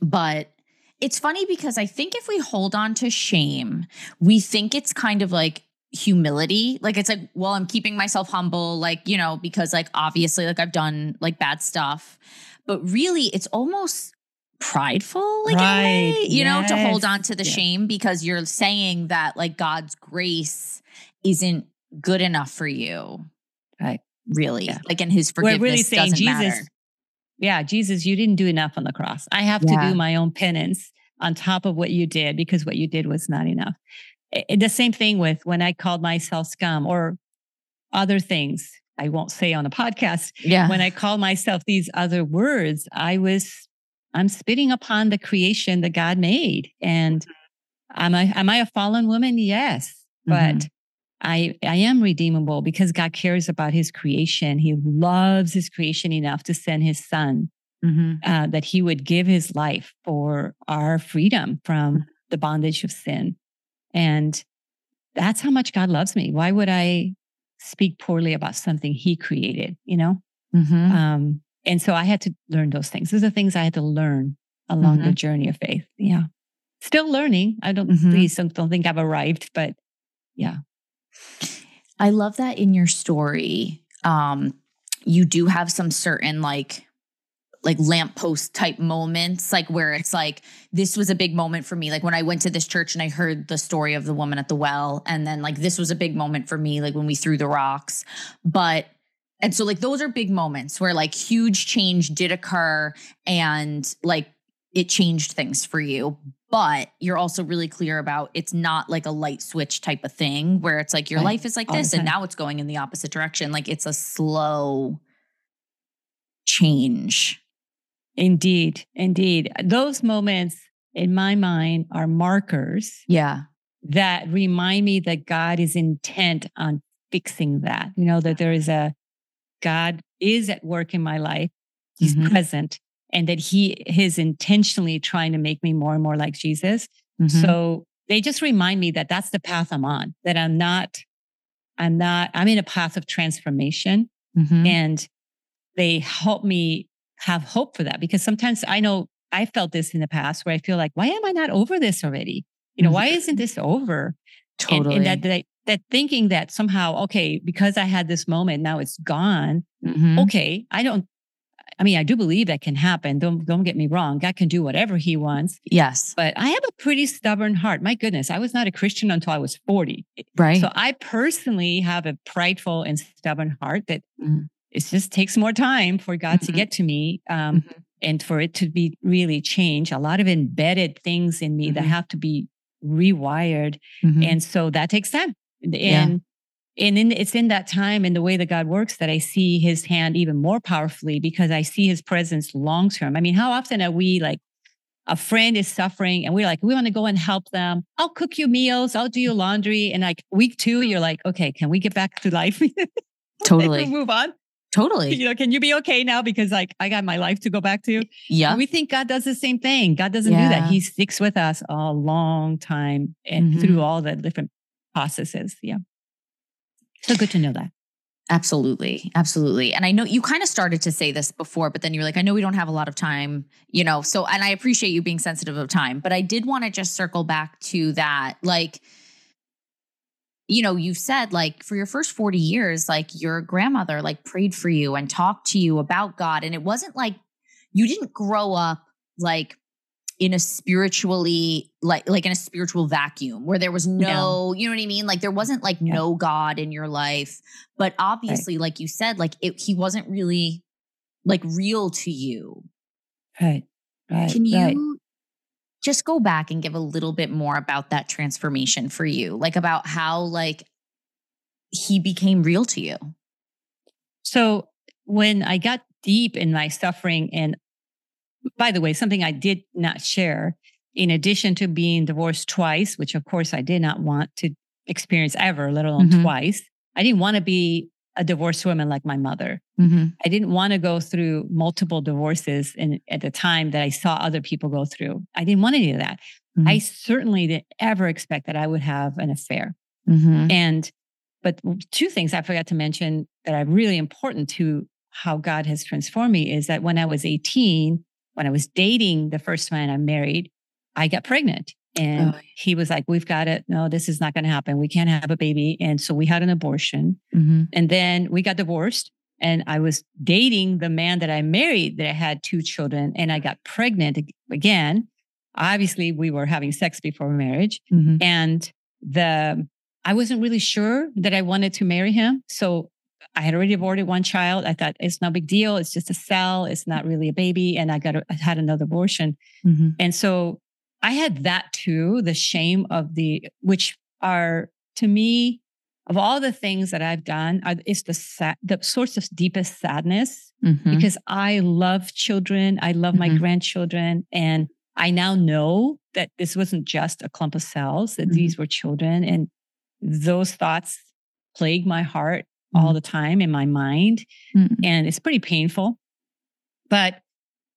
but it's funny because I think if we hold on to shame, we think it's kind of like humility. Like it's like, well, I'm keeping myself humble, like, you know, because like obviously like I've done like bad stuff. But really it's almost prideful, like right. way, you yes. know, to hold on to the yeah. shame because you're saying that like God's grace isn't good enough for you. Right. Really. Yeah. Like in his forgiveness We're really saying Jesus, matter yeah, Jesus, you didn't do enough on the cross. I have yeah. to do my own penance on top of what you did because what you did was not enough. It, the same thing with when I called myself scum or other things I won't say on a podcast. Yeah. When I call myself these other words, I was, I'm spitting upon the creation that God made. And am I, am I a fallen woman? Yes. But mm-hmm. I, I am redeemable because God cares about his creation. He loves his creation enough to send his son, mm-hmm. uh, that he would give his life for our freedom from mm-hmm. the bondage of sin. And that's how much God loves me. Why would I speak poorly about something he created, you know? Mm-hmm. Um, and so I had to learn those things. Those are things I had to learn along the mm-hmm. journey of faith. Yeah. Still learning. I don't, mm-hmm. please don't, don't think I've arrived, but yeah. I love that in your story, um, you do have some certain like like lamppost type moments, like where it's like, this was a big moment for me. Like when I went to this church and I heard the story of the woman at the well. And then like this was a big moment for me, like when we threw the rocks. But and so like those are big moments where like huge change did occur and like it changed things for you but you're also really clear about it's not like a light switch type of thing where it's like your right. life is like All this and now it's going in the opposite direction like it's a slow change indeed indeed those moments in my mind are markers yeah that remind me that god is intent on fixing that you know that there is a god is at work in my life he's mm-hmm. present and that he is intentionally trying to make me more and more like Jesus. Mm-hmm. So they just remind me that that's the path I'm on, that I'm not, I'm not, I'm in a path of transformation. Mm-hmm. And they help me have hope for that because sometimes I know I felt this in the past where I feel like, why am I not over this already? You know, mm-hmm. why isn't this over? Totally. And, and that, that, that thinking that somehow, okay, because I had this moment, now it's gone. Mm-hmm. Okay, I don't I mean, I do believe that can happen. Don't don't get me wrong. God can do whatever he wants. Yes. But I have a pretty stubborn heart. My goodness, I was not a Christian until I was 40. Right. So I personally have a prideful and stubborn heart that mm. It just takes more time for God mm-hmm. to get to me. Um, mm-hmm. and for it to be really change a lot of embedded things in me mm-hmm. that have to be rewired. Mm-hmm. And so that takes time. And yeah and in, it's in that time and the way that God works that I see his hand even more powerfully because I see his presence long term. I mean, how often are we like, a friend is suffering and we're like, we want to go and help them. I'll cook you meals. I'll do your laundry. And like week two, you're like, okay, can we get back to life? totally. move on. Totally. You know, can you be okay now? Because like I got my life to go back to. Yeah. And we think God does the same thing. God doesn't yeah. do that. He sticks with us a long time and mm-hmm. through all the different processes. Yeah. So good to know that. Absolutely. Absolutely. And I know you kind of started to say this before, but then you're like, I know we don't have a lot of time, you know. So, and I appreciate you being sensitive of time, but I did want to just circle back to that. Like, you know, you've said like for your first 40 years, like your grandmother like prayed for you and talked to you about God. And it wasn't like you didn't grow up like in a spiritually like like in a spiritual vacuum where there was no, you know what I mean? Like there wasn't like Yeah. no God in your life. But obviously, like you said, like it, he wasn't really like real to you. Right. Right. Can you right. Just go back and give a little bit more about that transformation for you? Like about how like he became real to you. So when I got deep in my suffering, and by the way, something I did not share, in addition to being divorced twice, which of course I did not want to experience ever, let alone Mhm. twice, I didn't want to be a divorced woman like my mother. Mm-hmm. I didn't want to go through multiple divorces in, at the time that I saw other people go through. I didn't want any of that. I certainly didn't ever expect that I would have an affair. mm-hmm. And, but two things I forgot to mention that are really important to how God has transformed me is that when I was 18, when I was dating the first man I married, I got pregnant. And Oh. he was like, We've got it. No, this is not going to happen. We can't have a baby. And so we had an abortion. Mm-hmm. And then we got divorced. And I was dating the man that I married that I had two children. And I got pregnant again. Obviously, we were having sex before marriage Mm-hmm. and the I wasn't really sure that I wanted to marry him. So I had already aborted one child. I thought it's no big deal. It's just a cell. It's not really a baby. And I got a, I had another abortion. Mm-hmm. And so I had that too, the shame of the which are to me of all the things that I've done, are, it's the sad, the source of deepest sadness Mm-hmm. because I love children. I love my Mhm. grandchildren. And I now know that this wasn't just a clump of cells, that Mhm. these were children. And those thoughts plague my heart all the time in my mind. Mm-hmm. And it's pretty painful. But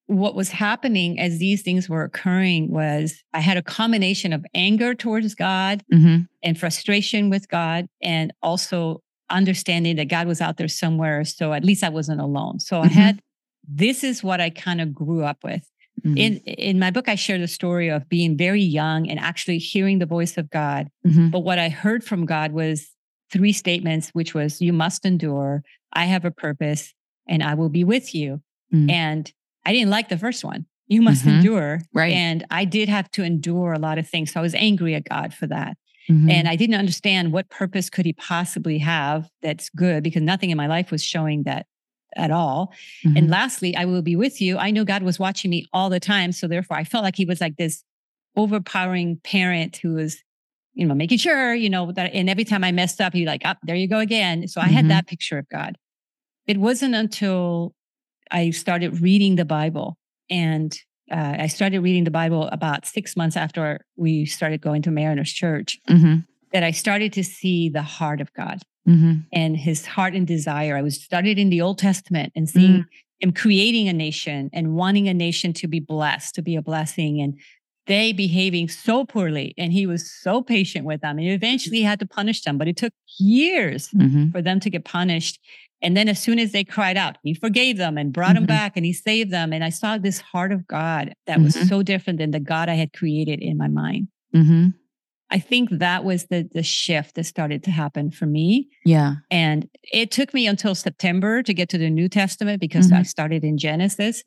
what was happening as these things were occurring was I had a combination of anger towards God Mm-hmm. and frustration with God, and also understanding that God was out there somewhere. So at least I wasn't alone. So I Mhm. had this is what I kind of grew up with. Mm-hmm. In in my book, I share the story of being very young and actually hearing the voice of God. Mm-hmm. But what I heard from God was three statements, which was, "You must endure. I have a purpose, and I will be with you." Mm. And I didn't like the first one. You must Mhm. endure. Right. And I did have to endure a lot of things. So I was angry at God for that. Mm-hmm. And I didn't understand what purpose could he possibly have that's good because nothing in my life was showing that at all. Mm-hmm. And lastly, I will be with you. I know God was watching me all the time. So therefore I felt like he was like this overpowering parent who was, you know, making sure, you know, that and every time I messed up, he like, up, there you go again. So I had that picture of God. It wasn't until I started reading the Bible and uh, I started reading the Bible about six months after we started going to Mariners Church Mm-hmm. that I started to see the heart of God Mm-hmm. and his heart and desire. I was studied in the Old Testament and seeing Mm. him creating a nation and wanting a nation to be blessed, to be a blessing, and they behaving so poorly. And he was so patient with them. And eventually he had to punish them, but it took years Mm-hmm. for them to get punished. And then as soon as they cried out, he forgave them and brought them Mhm. back and he saved them. And I saw this heart of God that was Mhm. so different than the God I had created in my mind. Mm-hmm. I think that was the the shift that started to happen for me. Yeah. And it took me until September to get to the New Testament because I Mhm. started in Genesis.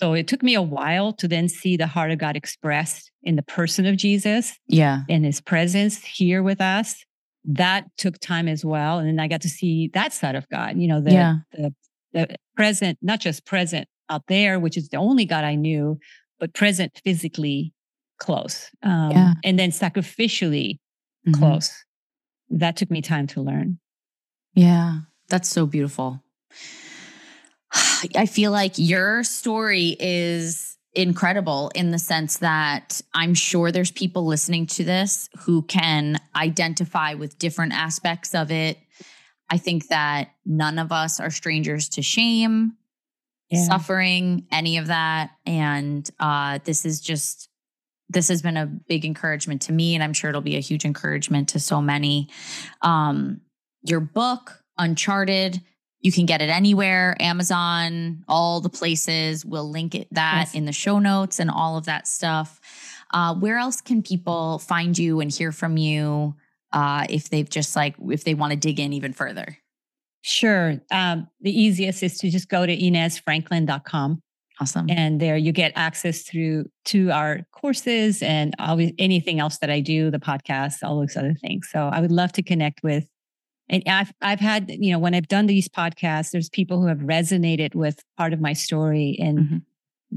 Mm-hmm. So it took me a while to then see the heart of God expressed in the person of Jesus Yeah. In his presence here with us. That took time as well. And then I got to see that side of God, you know, the, Yeah. the, the present, not just present out there, which is the only God I knew, but present physically close. Um, Yeah. And then sacrificially Mhm. close. That took me time to learn. Yeah, that's so beautiful. I feel like your story is incredible in the sense that I'm sure there's people listening to this who can identify with different aspects of it. I think that none of us are strangers to shame, Yeah. suffering, any of that. And uh, this is just, this has been a big encouragement to me, and I'm sure it'll be a huge encouragement to so many. Um, your book, Uncharted, you can get it anywhere, Amazon, all the places. We'll link it that Yes. in the show notes and all of that stuff. Uh, where else can people find you and hear from you uh, if they've just like if they want to dig in even further? Sure. Um, the easiest is to just go to InesFranklin.com. Awesome. And there you get access through to our courses and always anything else that I do, the podcast, all those other things. So I would love to connect with. And I've I've had, you know, when I've done these podcasts, there's people who have resonated with part of my story and mm-hmm.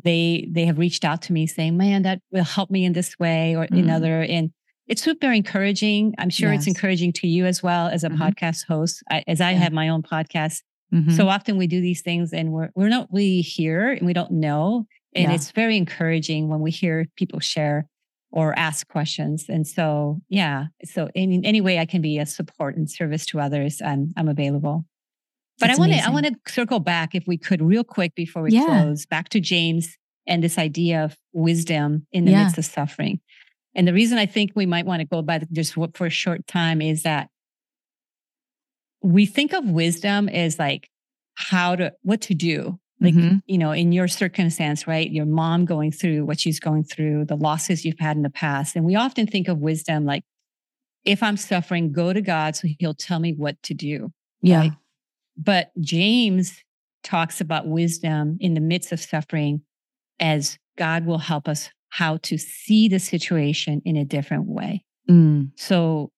they they have reached out to me saying, Man, that will help me in this way or mm-hmm. another. And it's super encouraging. I'm sure yes. it's encouraging to you as well as a mm-hmm. podcast host. I, as I yeah. have my own podcast, Mm-hmm. So often we do these things and we're we're not really here and we don't know. And yeah. it's very encouraging when we hear people share or ask questions. And so, yeah. So in any way I can be a support and service to others, I'm I'm available. But That's I want to I want to circle back if we could real quick before we yeah. close back to James and this idea of wisdom in the yeah. midst of suffering. And the reason I think we might want to go by just for a short time is that we think of wisdom as like how to what to do like mm-hmm. you know in your circumstance right your mom going through what she's going through the losses you've had in the past and we often think of wisdom like if i'm suffering go to god so he'll tell me what to do yeah right? but james talks about wisdom in the midst of suffering as god will help us how to see the situation in a different way mm. so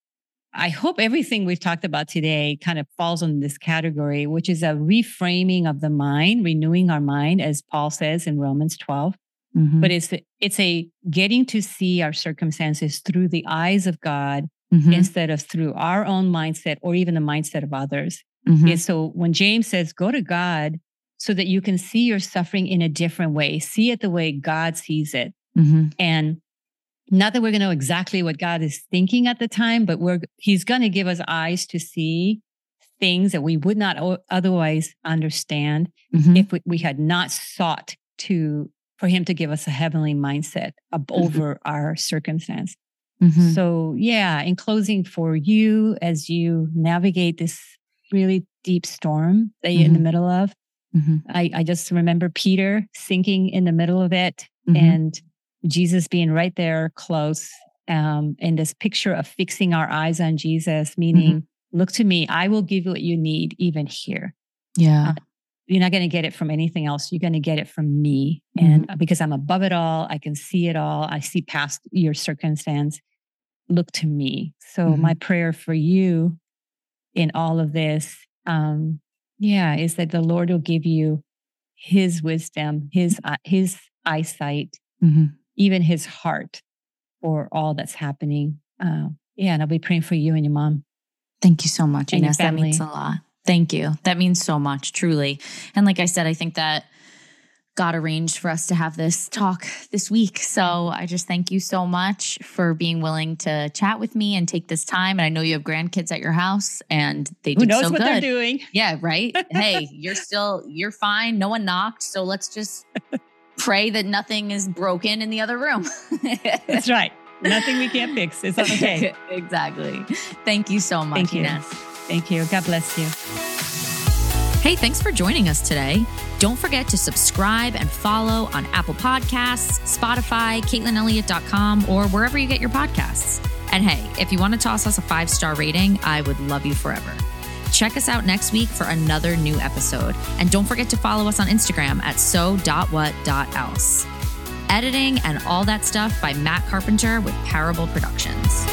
I hope everything we've talked about today kind of falls on this category, which is a reframing of the mind, renewing our mind, as Paul says in Romans 12. Mm-hmm. But it's it's a getting to see our circumstances through the eyes of God mm-hmm. instead of through our own mindset or even the mindset of others. Mm-hmm. And so when James says, go to God so that you can see your suffering in a different way, see it the way God sees it. Mm-hmm. And not that we're going to know exactly what God is thinking at the time, but we're He's going to give us eyes to see things that we would not otherwise understand mm-hmm. if we, we, had not sought to for Him to give us a heavenly mindset mm-hmm. over our circumstance. Mm-hmm. So, yeah, in closing, for you as you navigate this really deep storm that you're in the mm-hmm. middle of, mm-hmm. I, I just remember Peter sinking in the middle of it mm-hmm. and Jesus being right there close um, in this picture of fixing our eyes on Jesus, meaning, mm-hmm. look to me, I will give you what you need even here. Yeah. Uh, you're not going to get it from anything else. You're going to get it from me. Mm-hmm. And uh, because I'm above it all, I can see it all. I see past your circumstance. Look to me. So, mm-hmm. my prayer for you in all of this, um, yeah, is that the Lord will give you his wisdom, his, uh, his eyesight, mm-hmm even his heart for all that's happening. Uh, yeah, and I'll be praying for you and your mom. Thank you so much, Ines. That means a lot. Thank you. That means so much, truly. And like I said, I think that God arranged for us to have this talk this week. So I just thank you so much for being willing to chat with me and take this time. And I know you have grandkids at your house and they Who knows so what good. they're doing. Yeah, right. hey, you're still, you're fine. No one knocked. So let's just pray that nothing is broken in the other room. That's right. Nothing we can't fix. It's okay. exactly. Thank you so much, Thank you. Ines. Thank you. God bless you. Hey, thanks for joining us today. Don't forget to subscribe and follow on Apple Podcasts, Spotify, KaitlinElliott.com, or wherever you get your podcasts. And hey, if you want to toss us a five star rating, I would love you forever. Check us out next week for another new episode. And don't forget to follow us on Instagram at so.what.else. Editing and all that stuff by Matt Carpenter with Parable Productions.